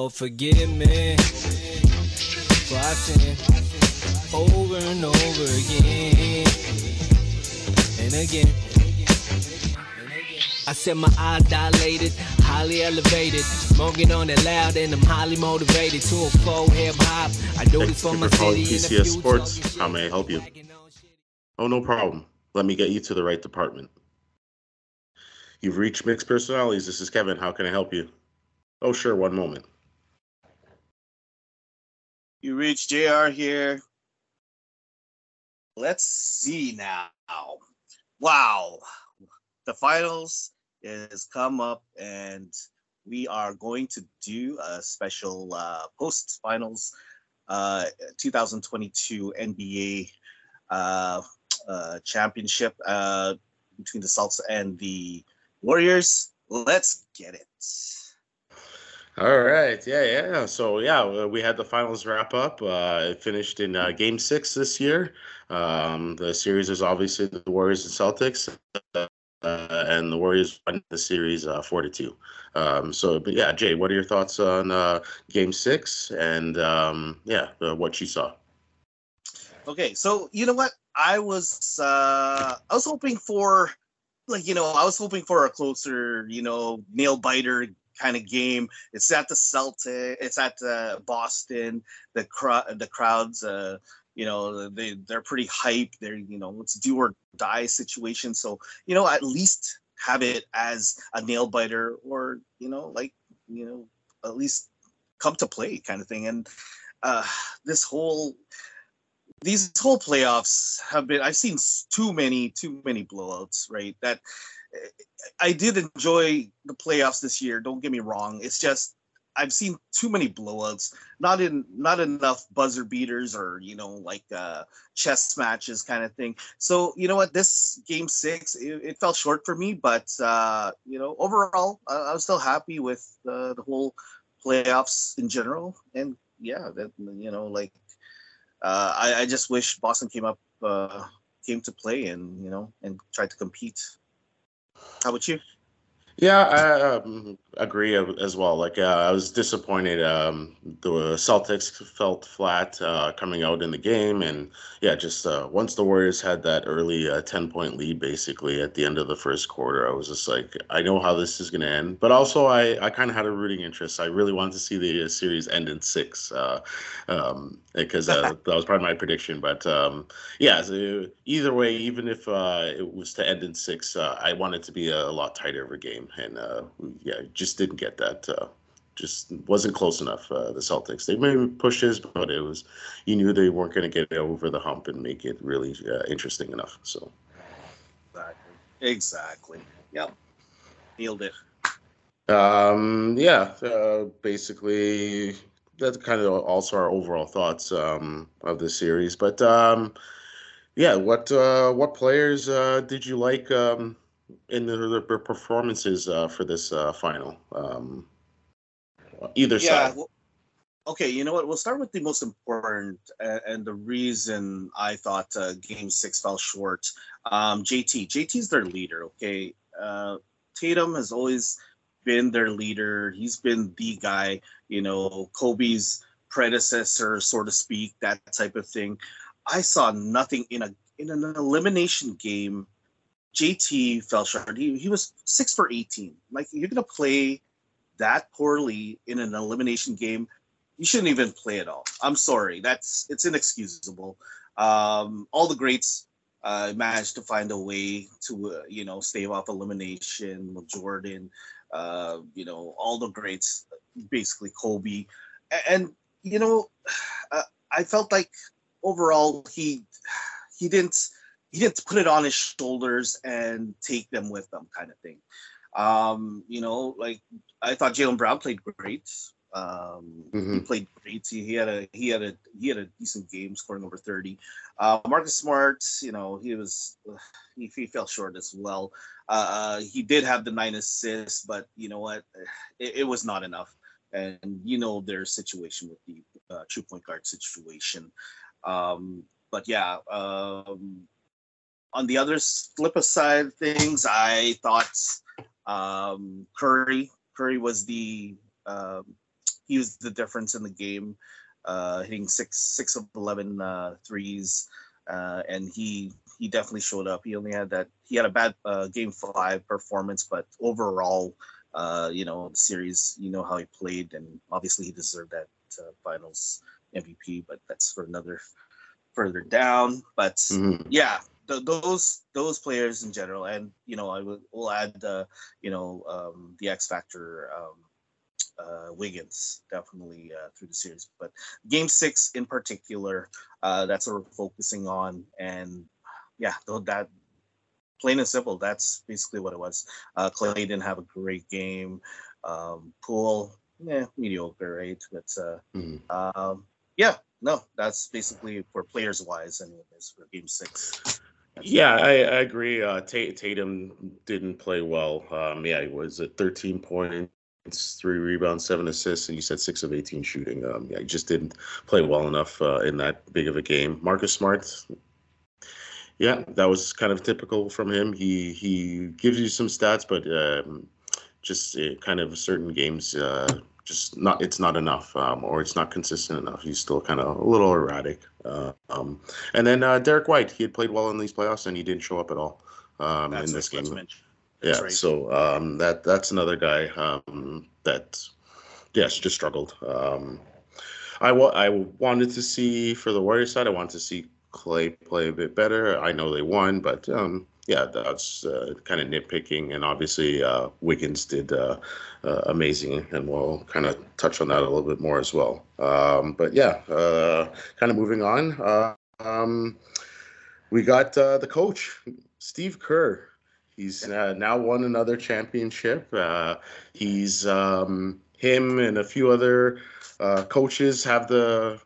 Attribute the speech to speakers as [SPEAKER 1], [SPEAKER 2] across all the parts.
[SPEAKER 1] Lord, forgive me for I sin over and over again and again. I said my eyes dilated, highly elevated, smoking on it loud, and I'm highly motivated to a full hip hop. I do this for my city.
[SPEAKER 2] PCS Sports. How may I help you? Oh, no problem. Let me get you to the right department. You've reached Mixed Personalities. This is Kevin. How can I help you? Oh, sure. One moment.
[SPEAKER 3] You reach JR here. Let's see now. Wow. The finals is come up and we are going to do a special uh, post finals uh, 2022 NBA uh, uh, championship uh, between the Celtics and the Warriors. Let's get it.
[SPEAKER 2] All right. Yeah, yeah. So, yeah, we had the finals wrap up. Uh, it finished in uh, game six this year. Um, the series is obviously the Warriors and Celtics. Uh, and the Warriors won the series uh, four to two. Um, so, but yeah, Jae, what are your thoughts on uh, Game Six and um, yeah, uh, what you saw?
[SPEAKER 3] Okay, so you know what? I was uh, I was hoping for like you know I was hoping for a closer you know nail biter kind of game. It's at the Celtic. It's at uh, Boston. The crowd, the crowds, uh, you know, they they're pretty hype. They're you know, it's do or die situation. So you know, at least have it as a nail biter, or you know, like you know, at least come to play kind of thing. And uh, this whole these whole playoffs have been I've seen too many too many blowouts, right? That I did enjoy the playoffs this year. Don't get me wrong. It's just I've seen too many blowouts. Not in not enough buzzer beaters or you know like uh, chess matches kind of thing. So you know what, this game six it, it fell short for me, but uh, you know overall I, I was still happy with the whole playoffs in general. And yeah, that you know like uh, I, I just wish Boston came up uh, came to play and you know and tried to compete. How about you?
[SPEAKER 2] Yeah, I um, agree as well. Like uh, I was disappointed. Um, the Celtics felt flat uh, coming out in the game, and yeah, just uh, once the Warriors had that early uh, ten point lead, basically at the end of the first quarter, I was just like, I know how this is going to end. But also, I I kind of had a rooting interest. I really wanted to see the uh, series end in six, uh, um, because that was probably my prediction. But um, yeah, so either way, even if it was to end in six, I wanted to be a, a lot tighter of a game and uh, yeah, just didn't get that. Uh, just wasn't close enough. Uh, the Celtics they made pushes, but it was you knew they weren't going to get over the hump and make it really uh, interesting enough. So
[SPEAKER 3] exactly, exactly, yep, nailed it.
[SPEAKER 2] Um, yeah, uh, basically that's kind of also our overall thoughts um, of the series. But um, yeah, what uh, what players uh, did you like um, in the, the performances uh, for this uh, final? Um, either yeah, side. Well,
[SPEAKER 3] okay, you know what? We'll start with the most important uh, and the reason I thought uh, Game Six fell short. Um, JT, JT's their leader. Okay, uh, Tatum has always been their leader. He's been the guy. You know, Kobe's predecessor, so to speak, that type of thing. I saw nothing in a in an elimination game JT fell short. He, he was six for 18. Like, you're going to play that poorly in an elimination game. You shouldn't even play at all. I'm sorry. That's it's inexcusable. Um, all the greats uh, managed to find a way to, uh, you know, stave off elimination. Jordan, uh, you know, all the greats, basically Kobe, and you know, I felt like overall he he didn't he didn't put it on his shoulders and take them with them, kind of thing. Um, you know, like I thought Jaylen Brown played great. Um, mm-hmm. He played great. He, he, had a he had a he had a decent game, scoring over thirty. Uh, Marcus Smart, you know, he was he, he fell short as well. Uh, uh, he did have the nine assists, but you know what, it, it was not enough. And you know their situation with the uh, true point guard situation. Um, but yeah, um, on the other flip side of things, I thought um, Curry Curry was the um, he was the difference in the game, uh, hitting six six of 11 uh, threes, uh, and he he definitely showed up. He only had that he had a bad uh, game five performance, but overall, uh, you know, the series, you know how he played, and obviously he deserved that uh, finals MVP. But that's for another further down. But mm-hmm. yeah, the, those those players in general, and you know, I will, will add uh, you know um, the X Factor. Um, uh, Wiggins definitely uh, through the series, but Game Six in particular, uh, that's what we're focusing on, and yeah, that plain and simple, that's basically what it was. Uh, Clay didn't have a great game. Um, Poole, yeah, mediocre, right? But uh, mm-hmm. um, yeah, no, that's basically for players wise, anyways, for Game Six.
[SPEAKER 2] Yeah, I, I agree. Uh, Tatum didn't play well. Um, yeah, he was at 13 points, three rebounds, seven assists, and you said six of 18 shooting. Um, yeah, he just didn't play well enough uh, in that big of a game. Marcus Smart, yeah, that was kind of typical from him. He he gives you some stats, but um, just uh, kind of certain games uh, just not it's not enough um, or it's not consistent enough. He's still kind of a little erratic. Uh, um, and then uh, Derrick White, he had played well in these playoffs and he didn't show up at all um, in this game. yeah, right. so um, that that's another guy um, that yes just struggled. Um, I, wa- I wanted to see for the Warriors side. I wanted to see Clay play a bit better. I know they won, but um, yeah, that's uh, kind of nitpicking. And obviously, uh, Wiggins did uh, uh, amazing, and we'll kind of touch on that a little bit more as well. Um, but yeah, uh, kind of moving on. Uh, um, we got the coach, Steve Kerr. He's now won another championship. he's um, him and a few other coaches have the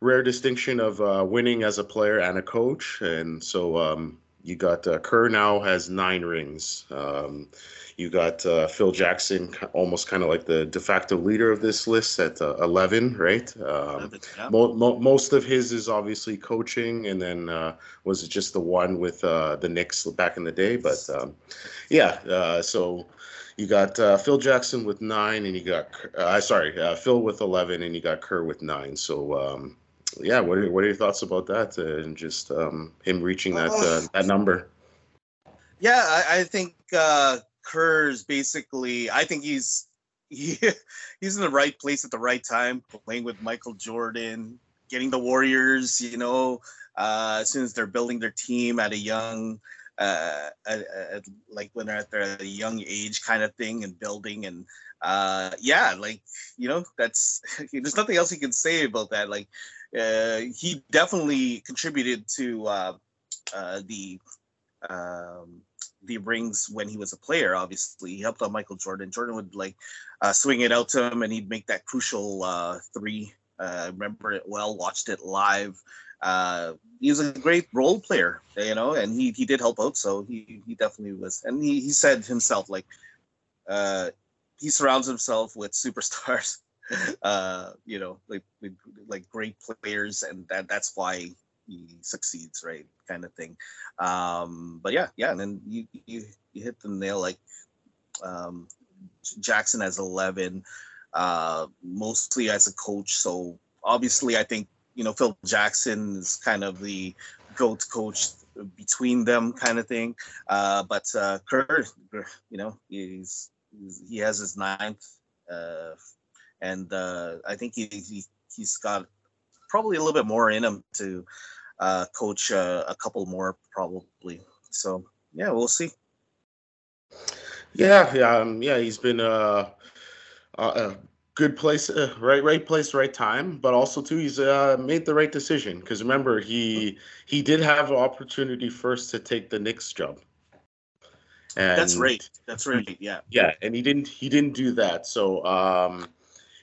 [SPEAKER 2] rare distinction of winning as a player and a coach, and so um, you got uh, Kerr now has nine rings. Um, you got uh, Phil Jackson, almost kind of like the de facto leader of this list at uh, 11, right? Um, yeah. mo- mo- most of his is obviously coaching, and then uh, was it just the one with uh, the Knicks back in the day? But um, yeah, uh, so you got uh, Phil Jackson with nine, and you got uh, sorry, uh, Phil with eleven, and you got Kerr with nine. So um, yeah, what are what are your thoughts about that uh, and just um, him reaching that uh, that number?
[SPEAKER 3] Yeah, I, I think uh, Kerr's basically. I think he's he, he's in the right place at the right time, playing with Michael Jordan, getting the Warriors. You know, uh, as soon as they're building their team at a young. Uh, at, at, like when they're at their young age kind of thing and building and uh yeah like you know that's there's nothing else you can say about that like uh, he definitely contributed to uh, uh, the um, the rings when he was a player. Obviously, he helped out Michael Jordan. Jordan would like uh, swing it out to him, and he'd make that crucial uh, three. Uh, remember it well. Watched it live. He was a great role player, you know, and he he did help out. So he he definitely was. And he he said himself like, he surrounds himself with superstars uh, you know, like like great players, and that that's why he succeeds, right? Kind of thing. Um, but yeah, yeah, and then you you you hit the nail like um, Jackson has eleven, uh, mostly as a coach. So obviously, I think you know Phil Jackson is kind of the goat coach between them, kind of thing. Uh, but uh, Kerr, you know, he's, he's he has his ninth uh, and uh, I think he, he he's got probably a little bit more in him to uh, coach uh, a couple more probably. So yeah, we'll see.
[SPEAKER 2] Yeah, yeah, um, yeah. He's been uh, a good place, uh, right, right place, right time. But also too, he's uh, made the right decision because remember he he did have an opportunity first to take the Knicks job.
[SPEAKER 3] And That's right. That's right. Yeah.
[SPEAKER 2] Yeah, and he didn't. He didn't do that. So um,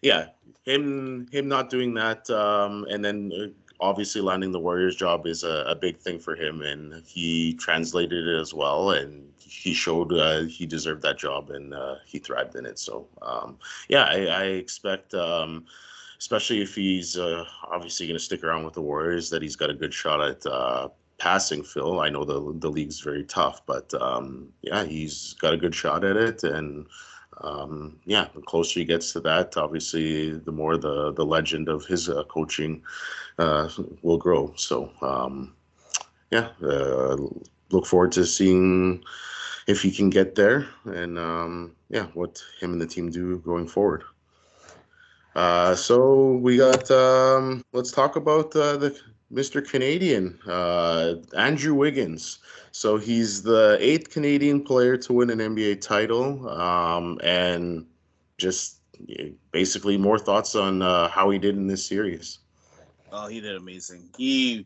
[SPEAKER 2] yeah, him him not doing that, um, and then uh, obviously landing the Warriors job is a, a, big thing for him, and he translated it as well, and he showed uh, he deserved that job, and uh, he thrived in it. So um, yeah, I, I expect. Um, especially if he's uh, obviously going to stick around with the Warriors, that he's got a good shot at uh, passing Phil. I know the the league's very tough, but um, yeah, he's got a good shot at it, and um, yeah, the closer he gets to that, obviously, the more the the legend of his uh, coaching uh, will grow. So, um, yeah, uh, look forward to seeing if he can get there, and um, yeah, what him and the team do going forward. Uh, so we got. Um, let's talk about uh, the Mr. Canadian, uh, Andrew Wiggins. So he's the eighth Canadian player to win an NBA title, um, and just basically more thoughts on uh, how he did in this series.
[SPEAKER 3] Oh, he did amazing. He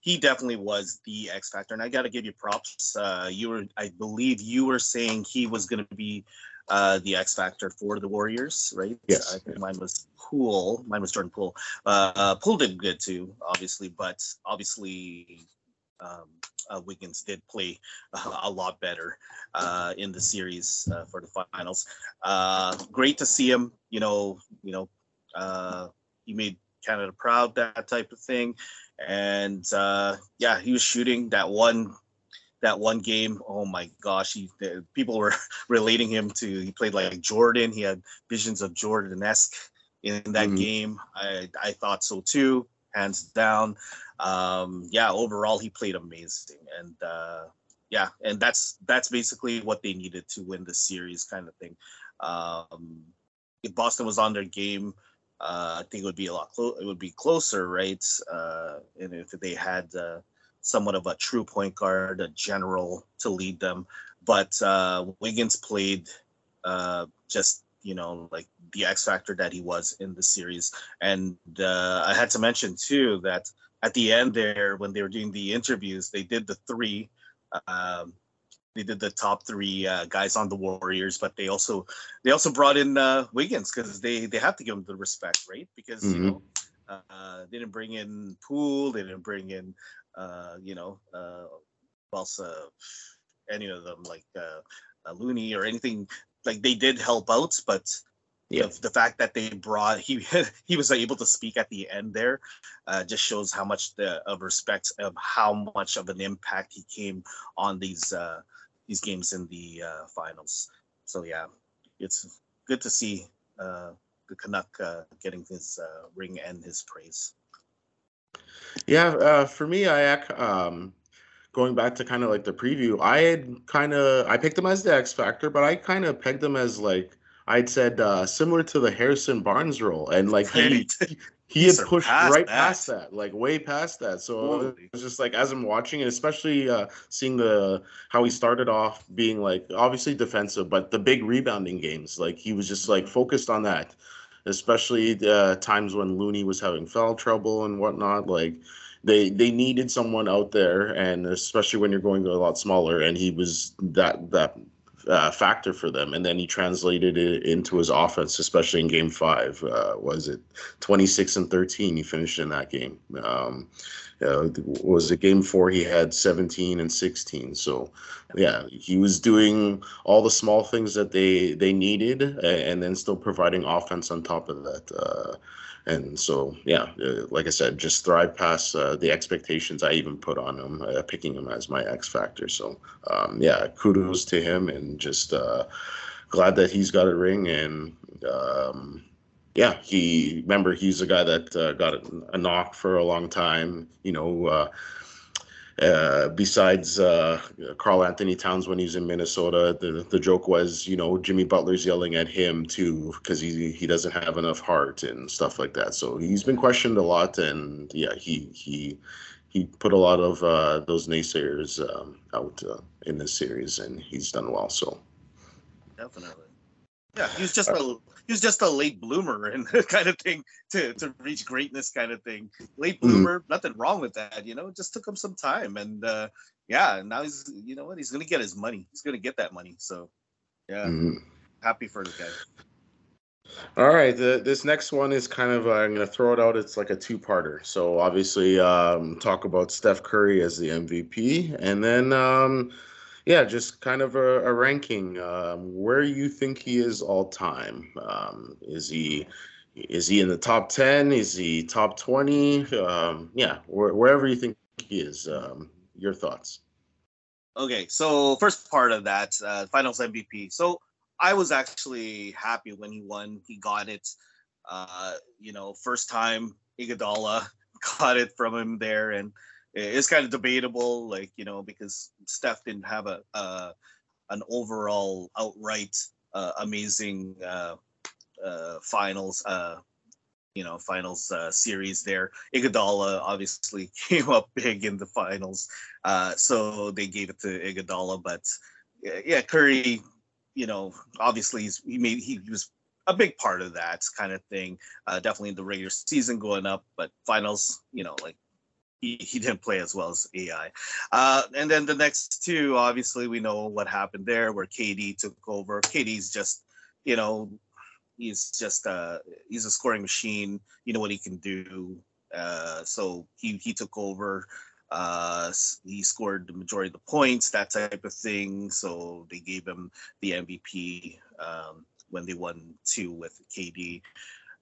[SPEAKER 3] he definitely was the X factor, and I got to give you props. Uh, you were, I believe, you were saying he was going to be uh, the X factor for the Warriors, right?
[SPEAKER 2] Yes.
[SPEAKER 3] I think mine was Poole. Mine was Jordan Poole. Uh, Poole did good too, obviously, but obviously um, uh, Wiggins did play uh, a lot better uh, in the series uh, for the finals. Uh, great to see him. You know, you know, uh, he made Canada proud, that type of thing. And yeah, he was shooting that one. That one game, oh my gosh, he people were relating him to he played like Jordan. He had visions of Jordan esque in that mm-hmm. game. I I thought so too, hands down um, yeah, overall he played amazing, and uh, yeah, and that's that's basically what they needed to win the series, kind of thing. Um, if Boston was on their game, uh, I think it would be a lot. Clo- it would be closer, right? Uh, and if they had uh, somewhat of a true point guard, a general to lead them, but uh, Wiggins played uh, just you know like the X factor that he was in the series, and uh, I had to mention too that at the end there when they were doing the interviews, they did the three. Um, they did the top three uh, guys on the Warriors, but they also they also brought in uh, Wiggins because they they have to give him the respect, right? Because mm-hmm. you know uh, they didn't bring in Poole, they didn't bring in uh, you know uh, uh, any of them like uh, uh, Looney or anything like they did help out, but yeah. The, the, fact that they brought he he was able to speak at the end there uh, just shows how much the of respect of how much of an impact he came on these uh, these games in the uh, finals. So yeah, it's good to see uh, the Canuck uh, getting his uh, ring and his praise.
[SPEAKER 2] Yeah, for me, I um, going back to kind of like the preview, I had kind of I picked him as the X factor, but I kind of pegged him as like I'd said uh, similar to the Harrison Barnes role, and like he he had pushed right that. past that, like way past that. So it was just like as I'm watching, and especially uh, seeing the how he started off being like obviously defensive, but the big rebounding games, like he was just like focused on that. Especially the times when Looney was having foul trouble and whatnot, like they they needed someone out there, and especially when you're going to a lot smaller, and he was that that uh, factor for them. And then he translated it into his offense, especially in game five. Uh, was it 26 and 13? He finished in that game. Um, uh, was it game four? He had 17 and 16. So, yeah, he was doing all the small things that they they needed, and then still providing offense on top of that. Uh, and so yeah uh, like i said just thrive past uh, the expectations i even put on him uh, picking him as my x factor. So um, yeah kudos to him and just uh, glad that he's got a ring and um, yeah he remember he's a guy that uh, got a, a, knock for a long time you know uh, uh, besides uh, Karl-Anthony Towns when he's in Minnesota, the the joke was, you know, Jimmy Butler's yelling at him too because he he doesn't have enough heart and stuff like that. So he's been questioned a lot, and yeah, he he he put a lot of uh, those naysayers um, out uh, in this series, and he's done well. So
[SPEAKER 3] definitely, yeah, he's just a he was just a late bloomer and kind of thing to, to reach greatness kind of thing. Late mm-hmm. bloomer, mm-hmm. nothing wrong with that, you know. It just took him some time, and uh, yeah, now he's you know what he's gonna get his money. He's gonna get that money. So yeah, mm-hmm. happy for the guy.
[SPEAKER 2] All right, the, this next one is kind of uh, I'm going to throw it out. It's like a two-parter. So obviously, um, talk about Steph Curry as the MVP, and then um, yeah, just kind of a, a ranking. Um, where you think he is all time? Um, is he is he in the top ten? Is he top twenty? Um, yeah, wh- wherever you think he is. Um, your thoughts?
[SPEAKER 3] Okay, so first part of that, uh, Finals MVP. So I was actually happy when he won. He got it. Uh, you know, first time Iguodala got it from him there, and it's kind of debatable, like you know, because Steph didn't have a, a an overall outright uh, amazing uh, uh, finals, uh, you know, finals uh, series there. Iguodala obviously came up big in the finals, uh, so they gave it to Iguodala. But yeah, Curry, you know, obviously he made he was a big part of that kind of thing. Uh, definitely the regular season going up, but finals, you know, like he, didn't play as well as AI. Uh, and then the next two, obviously, we know what happened there, where KD took over. KD's just, you know, he's just uh he's a scoring machine. You know what he can do. Uh, so he he took over. Uh, he scored the majority of the points, that type of thing. So they gave him the MVP um, when they won two with KD.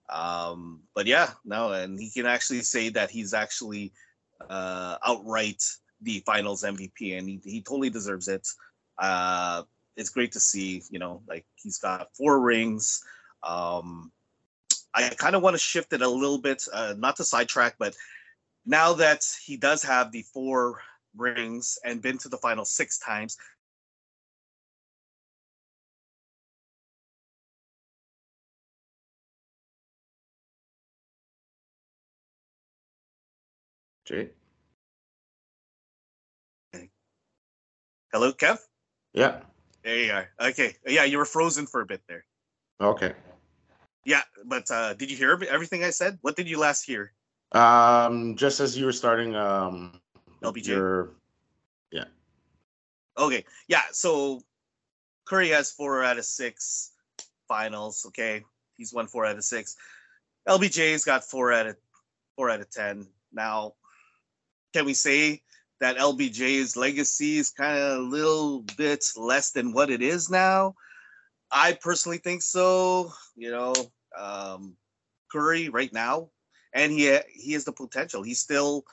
[SPEAKER 3] Um, but yeah, no, and he can actually say that he's actually uh, outright the finals MVP, and he, he totally deserves it. Uh, it's great to see, you know, like he's got four rings. Um, I kind of want to shift it a little bit, uh, not to sidetrack, but now that he does have the four rings and been to the final six times,
[SPEAKER 2] Jae?
[SPEAKER 3] Hello, Kev?
[SPEAKER 2] Yeah.
[SPEAKER 3] There you are. Okay. Yeah, you were frozen for a bit there.
[SPEAKER 2] Okay.
[SPEAKER 3] Yeah, but uh, did you hear everything I said? What did you last hear?
[SPEAKER 2] Um, just as you were starting, um,
[SPEAKER 3] LBJ.
[SPEAKER 2] Your, yeah.
[SPEAKER 3] Okay. Yeah. So Curry has four out of six finals. Okay, he's won four out of six. LBJ's got four out of four out of ten. Now, can we say that LBJ's legacy is kind of a little bit less than what it is now? I personally think so. You know, um, Curry right now, and he he has the potential. He's still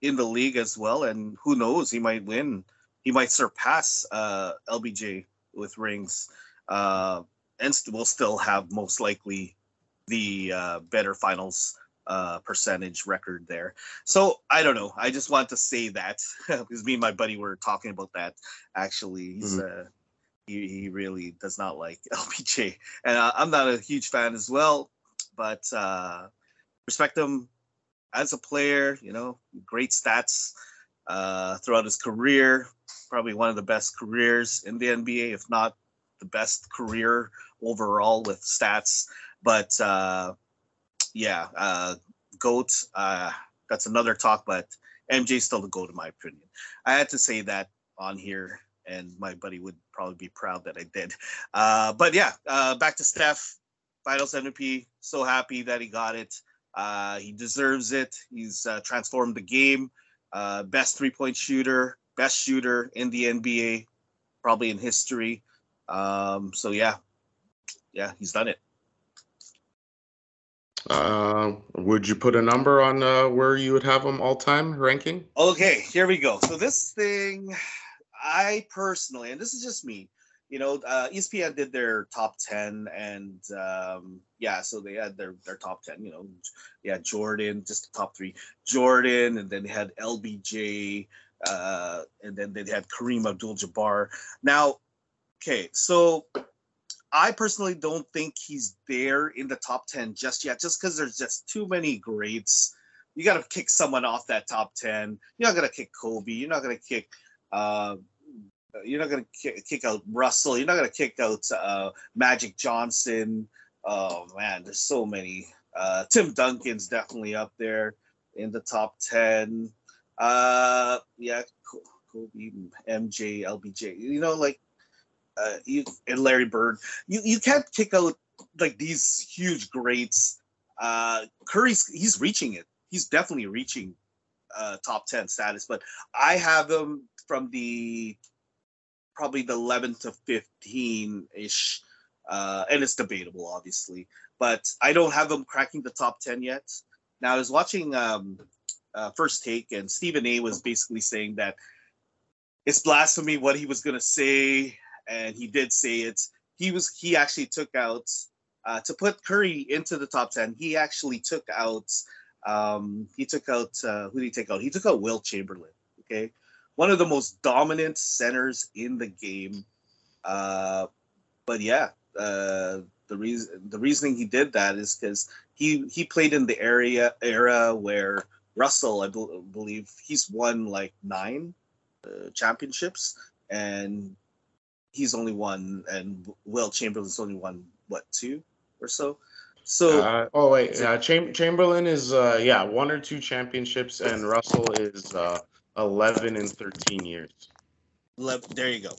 [SPEAKER 3] in the league as well, and who knows? He might win. He might surpass uh, LBJ with rings, uh, and st- will still have most likely the uh, better finals uh, percentage record there. So I don't know. I just want to say that because me and my buddy were talking about that. Actually, he's mm-hmm. uh, he, he really does not like LBJ, and uh, I'm not a huge fan as well. But uh, respect him as a player. You know, great stats uh, throughout his career. Probably one of the best careers in the NBA, if not the best career overall with stats. But uh, yeah, uh, goat. Uh, that's another talk, but MJ's still the goat in my opinion. I had to say that on here, and my buddy would probably be proud that I did. Uh, but yeah, uh, back to Steph, Finals MVP. So happy that he got it. Uh, he deserves it. He's uh, transformed the game. Uh, best three point shooter, best shooter in the NBA, probably in history. Um, so yeah, yeah, he's done it.
[SPEAKER 2] Uh, would you put a number on uh, where you would have them all time ranking?
[SPEAKER 3] Okay, here we go. So this thing, I personally, and this is just me, you know, uh, ESPN did their top ten, and um, yeah, so they had their their top ten. You know, yeah, Jordan, just the top three, Jordan, and then they had LBJ, uh, and then they had Kareem Abdul-Jabbar. Now, okay, so I personally don't think he's there in the top 10 just yet, just because there's just too many greats. You got to kick someone off that top 10. You're not going to kick Kobe. You're not going to kick, uh, you're not going to kick, out Russell. You're not going to kick out uh, Magic Johnson. Oh, man, there's so many. Uh, Tim Duncan's definitely up there in the top 10. Uh, yeah, Kobe, MJ, LBJ. You know, like uh, you, and Larry Bird. You you can't kick out like these huge greats. Uh, Curry's he's reaching it. He's definitely reaching uh, top ten status. But I have him from the probably the 11 to 15 ish, uh, and it's debatable, obviously. But I don't have him cracking the top 10 yet. Now I was watching um, uh, First Take, and Stephen A. was basically saying that it's blasphemy what he was gonna say and he did say it. he was he actually took out uh, to put Curry into the top ten. He actually took out um, he took out uh, who did he take out? He took out Wilt Chamberlain. Okay, one of the most dominant centers in the game. Uh, but yeah, uh, the reason the reasoning he did that is because he he played in the area era where Russell, I be- believe, he's won like nine uh, championships, and he's only won, and Wilt Chamberlain's only won what two or so. So
[SPEAKER 2] Uh, oh wait, uh, Cham- Chamberlain is uh, yeah one or two championships, and Russell is uh, eleven and thirteen years.
[SPEAKER 3] there you go.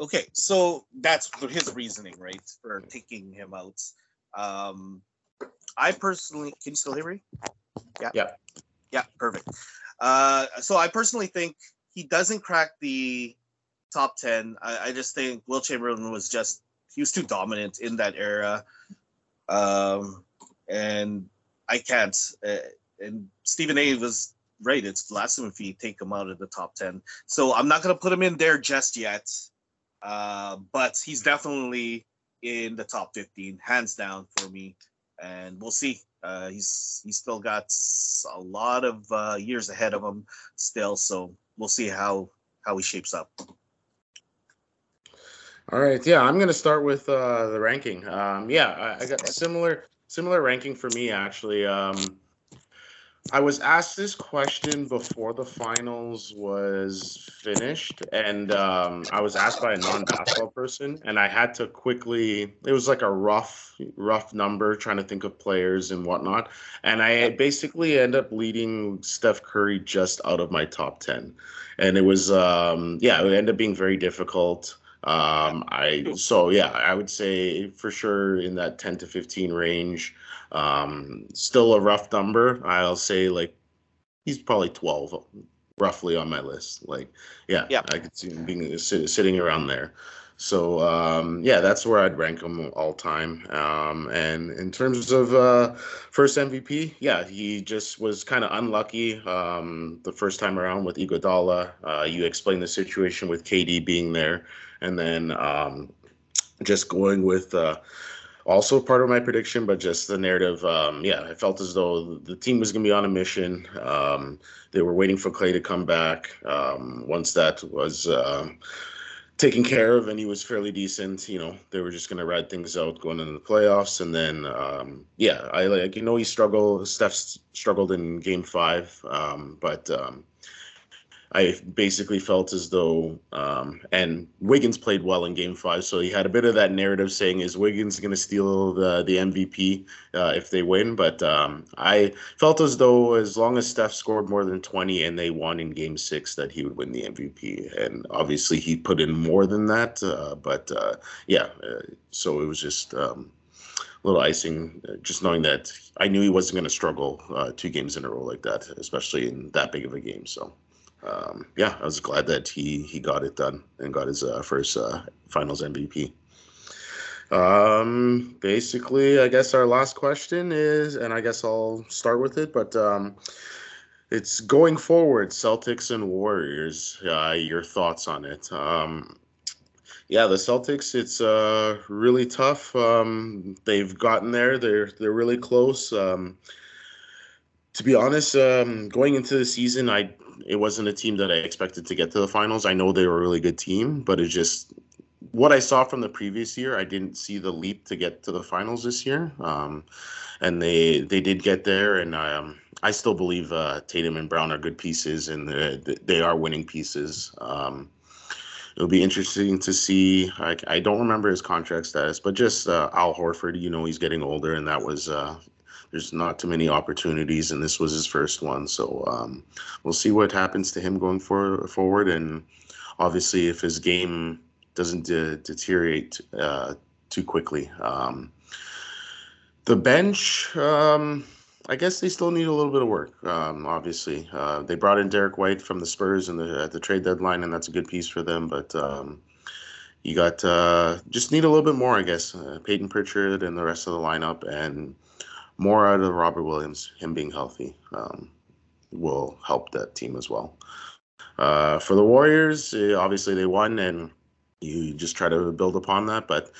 [SPEAKER 3] Okay, so that's his reasoning, right, for taking him out. Um, I personally, can you still hear me? Yeah.
[SPEAKER 2] Yeah.
[SPEAKER 3] Yeah, perfect. Uh, so I personally think he doesn't crack the top 10. I, I just think Wilt Chamberlain was just, he was too dominant in that era. Um, and I can't. Uh, and Stephen A was right. It's blasphemy if you take him out of the top 10. So I'm not going to put him in there just yet. Uh, but he's definitely in the top 15, hands down for me. And we'll see. Uh, he's he's still got a lot of uh, years ahead of him still, so we'll see how how he shapes up.
[SPEAKER 2] All right, yeah, I'm gonna start with uh, the ranking. Um, yeah, I, I got similar similar ranking for me actually. Um, I was asked this question before the finals was finished, and um, I was asked by a non-basketball person, and I had to quickly. It was like a rough, rough number, trying to think of players and whatnot, and I basically end up leading Steph Curry just out of my top ten, and it was, um, yeah, it ended up being very difficult. Um, I so yeah, I would say for sure in that ten to fifteen range. Um, still a rough number. I'll say like he's probably 12 roughly on my list. Like, yeah,
[SPEAKER 3] Yeah.
[SPEAKER 2] I could see him being sitting around there. So, um, yeah, that's where I'd rank him all time. Um, and in terms of uh, first MVP, yeah, he just was kind of unlucky um, the first time around with Iguodala. Uh, you explained the situation with KD being there, and then um, just going with. Uh, also part of my prediction, but just the narrative. Um, yeah, I felt as though the team was going to be on a mission. Um, they were waiting for Clay to come back. Um, once that was uh, taken care of and he was fairly decent, you know, they were just going to ride things out going into the playoffs. And then, um, yeah, I like, you know, he struggled, Steph struggled in game five, um, but um, I basically felt as though, um, and Wiggins played well in Game Five, so he had a bit of that narrative saying, "Is Wiggins going to steal the the MVP uh, if they win?" But um, I felt as though, as long as Steph scored more than twenty and they won in Game Six, that he would win the MVP. And obviously, he put in more than that. Uh, but uh, yeah, uh, so it was just. Um, a little icing, uh, just knowing that I knew he wasn't going to struggle uh, two games in a row like that, especially in that big of a game. So um, yeah, I was glad that he he got it done and got his uh, first uh, Finals MVP. Um, basically, I guess our last question is, and I guess I'll start with it, but um, it's going forward, Celtics and Warriors. Uh, your thoughts on it? Um, yeah, the Celtics. It's uh, really tough. Um, they've gotten there. They're they're really close. Um, to be honest, um, going into the season, I it wasn't a team that I expected to get to the finals. I know they were a really good team, but it just what I saw from the previous year, I didn't see the leap to get to the finals this year. Um, and they they did get there, and um, I still believe uh, Tatum and Brown are good pieces, and they they are winning pieces. Um, it'll be interesting to see. I, I don't remember his contract status, but just uh, Al Horford. You know, he's getting older, and that was uh, there's not too many opportunities, and this was his first one. So um, we'll see what happens to him going for, forward, and obviously if his game doesn't de- deteriorate uh, too quickly. Um, the bench, um, I guess they still need a little bit of work. Um, obviously, uh, they brought in Derrick White from the Spurs in the at the trade deadline, and that's a good piece for them. But um, you got uh, just need a little bit more, I guess. Uh, Payton Pritchard and the rest of the lineup, and more out of Robert Williams. Him being healthy um, will help that team as well. Uh, for the Warriors, eh, obviously they won, and you just try to build upon that. But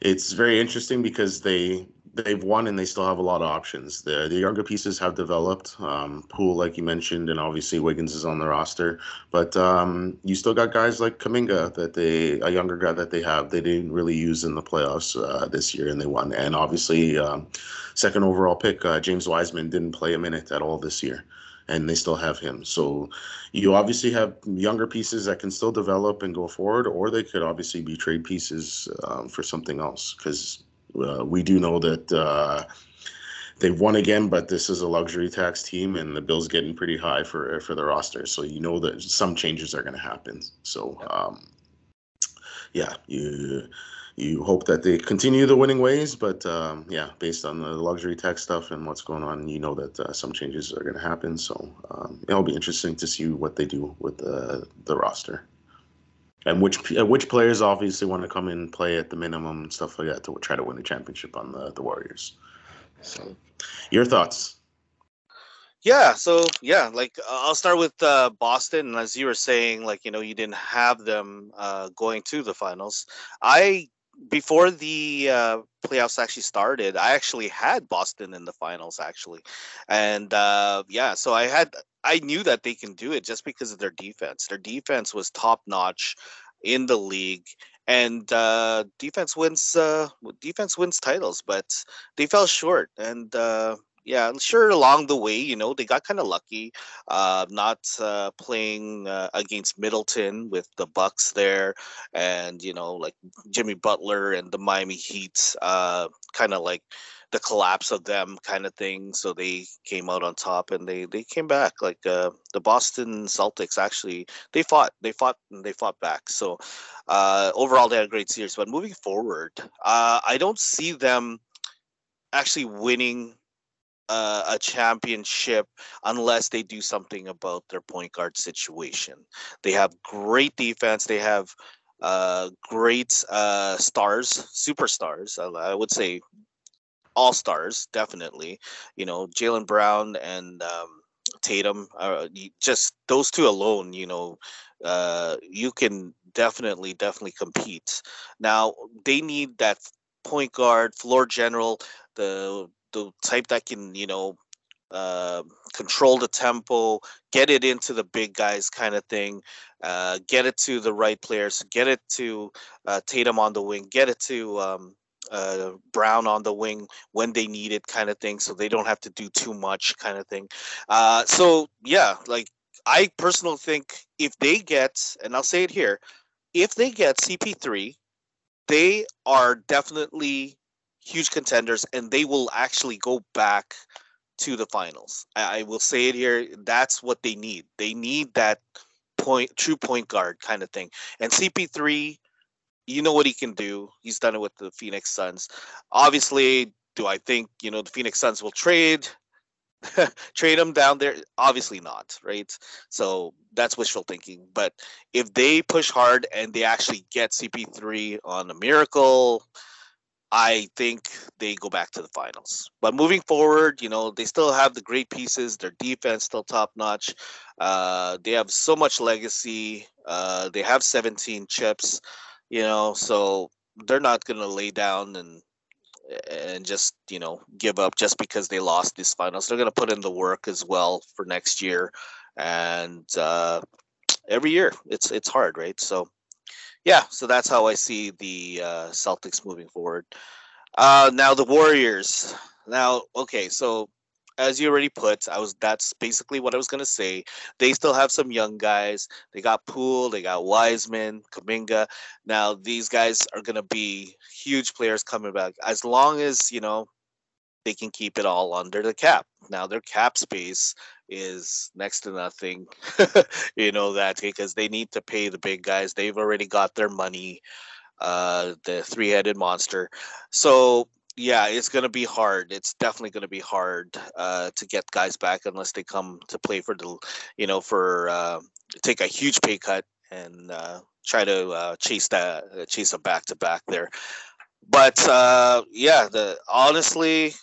[SPEAKER 2] it's very interesting because they they've won and they still have a lot of options. The the younger pieces have developed. Um, like you mentioned, and obviously Wiggins is on the roster. But um, you still got guys like Kuminga that they a younger guy that they have they didn't really use in the playoffs uh, this year and they won. And obviously, um, second overall pick uh, James Wiseman didn't play a minute at all this year. And they still have him. So you obviously have younger pieces that can still develop and go forward, or they could obviously be trade pieces um, for something else. Because uh, we do know that uh, they've won again, but this is a luxury tax team, and the bill's getting pretty high for for the roster. So you know that some changes are going to happen. So um, yeah, you you hope that they continue the winning ways, but um, yeah, based on the luxury tax stuff and what's going on, you know that uh, some changes are going to happen. So um, it'll be interesting to see what they do with the the roster and which uh, which players obviously want to come in and play at the minimum and stuff like that to try to win the championship on the the Warriors. So, your thoughts?
[SPEAKER 3] Yeah, so yeah, like I'll start with uh, Boston, and as you were saying, like you know, you didn't have them uh, going to the finals. I before the uh, playoffs actually started, I actually had Boston in the finals actually, and uh, yeah, so I had I knew that they can do it just because of their defense. Their defense was top notch in the league, and uh, defense wins. Uh, defense wins titles, but they fell short. And uh, yeah, sure. Along the way, you know, they got kind of lucky, uh, not uh, playing uh, against Middleton with the Bucks there, and you know, like Jimmy Butler and the Miami Heat, uh, kind of like the collapse of them kind of thing. So they came out on top and they they came back. Like uh, the Boston Celtics actually they fought they fought and they fought back. So uh, overall they had a great series. But moving forward, uh, I don't see them actually winning. Uh, a championship unless they do something about their point guard situation. They have great defense. They have uh, great uh, stars, superstars. I, would say all stars, definitely. You know, Jaylen Brown and um, Tatum, uh, just those two alone, you know, uh, you can definitely, definitely compete. Now they need that point guard, floor general, the the type that can, you know, uh, control the tempo, get it into the big guys kind of thing, uh, get it to the right players, get it to uh, Tatum on the wing, get it to um, uh, Brown on the wing when they need it, kind of thing, so they don't have to do too much, kind of thing. Uh, so yeah, like I personally think if they get, and I'll say it here, if they get CP3, they are definitely huge contenders, and they will actually go back to the finals. I, I will say it here. That's what they need. They need that point, true point guard kind of thing, and CP3 you know what he can do. He's done it with the Phoenix Suns. Obviously, do I think you know the Phoenix Suns will trade trade him down there? Obviously not, right? So that's wishful thinking. But if they push hard and they actually get CP3 on a miracle, I think they go back to the finals. But moving forward, you know, they still have the great pieces. Their defense still top notch. Uh, they have so much legacy. Uh, they have 17 chips you know so they're not going to lay down and and just you know give up just because they lost these finals they're going to put in the work as well for next year and uh, every year it's it's hard right so yeah so that's how i see the uh, celtics moving forward uh, now the warriors now okay so as you already put, I was that's basically what I was gonna say. They still have some young guys. They got Poole, they got Wiseman, Kuminga. Now these guys are gonna be huge players coming back as long as you know they can keep it all under the cap. Now their cap space is next to nothing. you know that because they need to pay the big guys. They've already got their money. Uh, the three-headed monster. So yeah, it's going to be hard. It's definitely going to be hard uh, to get guys back unless they come to play for the, you know, for uh, take a huge pay cut and uh, try to uh, chase that, uh, chase a back to back there. But uh, yeah, the honestly,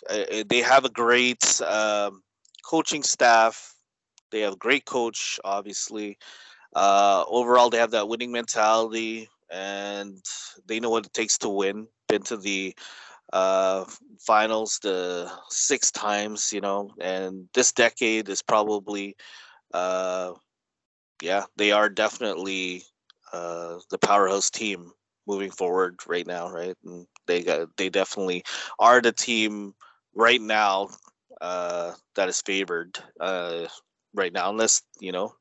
[SPEAKER 3] they have a great um, coaching staff. They have a great coach, obviously. overall, they have that winning mentality. and they know what it takes to win. Been to the uh, finals the six times, you know, and this decade is probably, uh, yeah, they are definitely uh, the powerhouse team moving forward right now, right? And they got they definitely are the team right now uh, that is favored uh, right now, unless you know,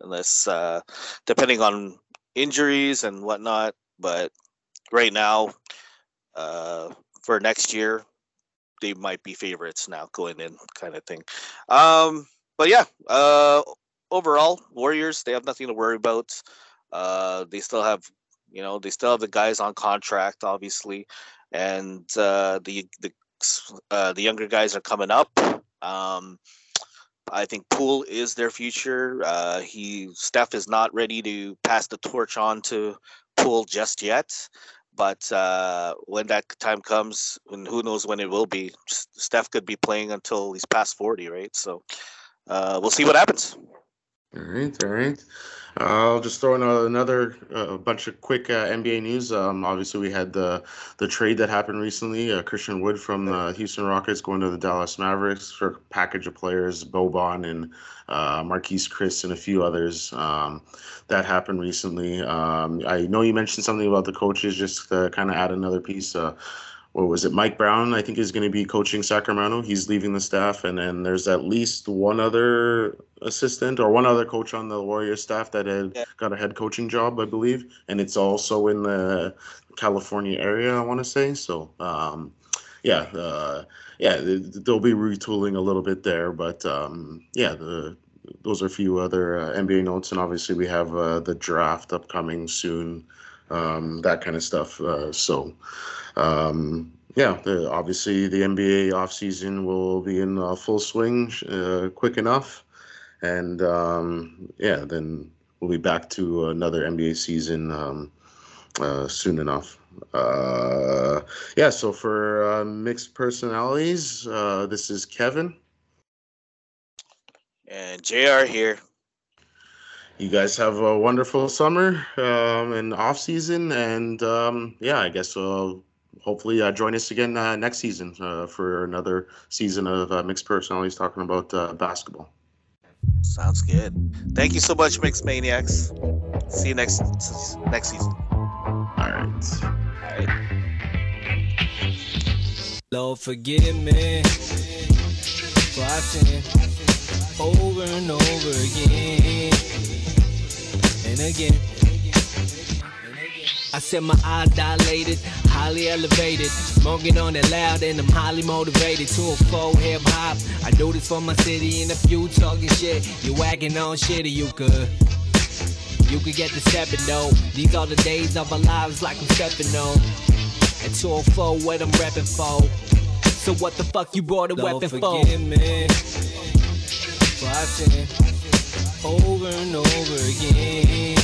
[SPEAKER 3] unless uh, depending on injuries and whatnot. But right now, uh, for next year, they might be favorites now going in, kind of thing. Um, but yeah, uh, overall, Warriors they have nothing to worry about. Uh, they still have, you know, they still have the guys on contract, obviously, and uh, the the uh, the younger guys are coming up. Um, I think Poole is their future. Uh, he Steph is not ready to pass the torch on to Poole just yet, but uh, when that time comes, and who knows when it will be, Steph could be playing until he's past forty, right? So uh, we'll see what happens.
[SPEAKER 2] All right, all right. I'll just throw in another uh, bunch of quick uh, NBA news. Um, obviously, we had the the trade that happened recently. Uh, Christian Wood from the Houston Rockets going to the Dallas Mavericks for a package of players, Boban and uh, Marquese Chriss and a few others. Um, that happened recently. Um, I know you mentioned something about the coaches. Just to kind of add another piece. What was it? Mike Brown, I think, is going to be coaching Sacramento. He's leaving the staff, and then there's at least one other assistant or one other coach on the Warriors staff that had yeah. got a head coaching job, I believe, and it's also in the California area, I want to say. So, um, yeah, uh, yeah, they'll be retooling a little bit there, but um, yeah, the those are a few other uh, NBA notes, and obviously we have uh, the draft upcoming soon, um, that kind of stuff. Uh, so um, yeah, the, obviously the NBA offseason will be in uh, full swing uh, quick enough. And um, yeah, then we'll be back to another NBA season um, uh, soon enough. Uh, yeah, so for uh, mixed personalities, uh, this is Kevin.
[SPEAKER 3] And Jae here.
[SPEAKER 2] You guys have a wonderful summer um, and off season, and um, yeah, I guess we'll hopefully uh, join us again uh, next season uh, for another season of uh, Mixed Personalities talking about uh, basketball.
[SPEAKER 3] Sounds good. Thank you so much, Mixed Maniacs. See you next next season.
[SPEAKER 2] All right. All right.
[SPEAKER 1] Lord, forgive me for I sin over and over again and again. I said my eyes dilated, highly elevated. Smoking on it loud and I'm highly motivated to a full hip hop. I do this for my city and if you talking shit, you whacking on shit you could. You could get the stepping though. These are the days of our lives like I'm stepping on. And 204 what I'm repping for. So what the fuck you brought a weapon for? Me for I over and over again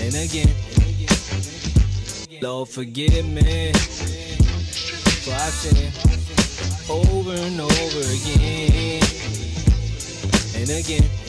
[SPEAKER 1] and again. Lord, forgive me for I sin over and over again and again.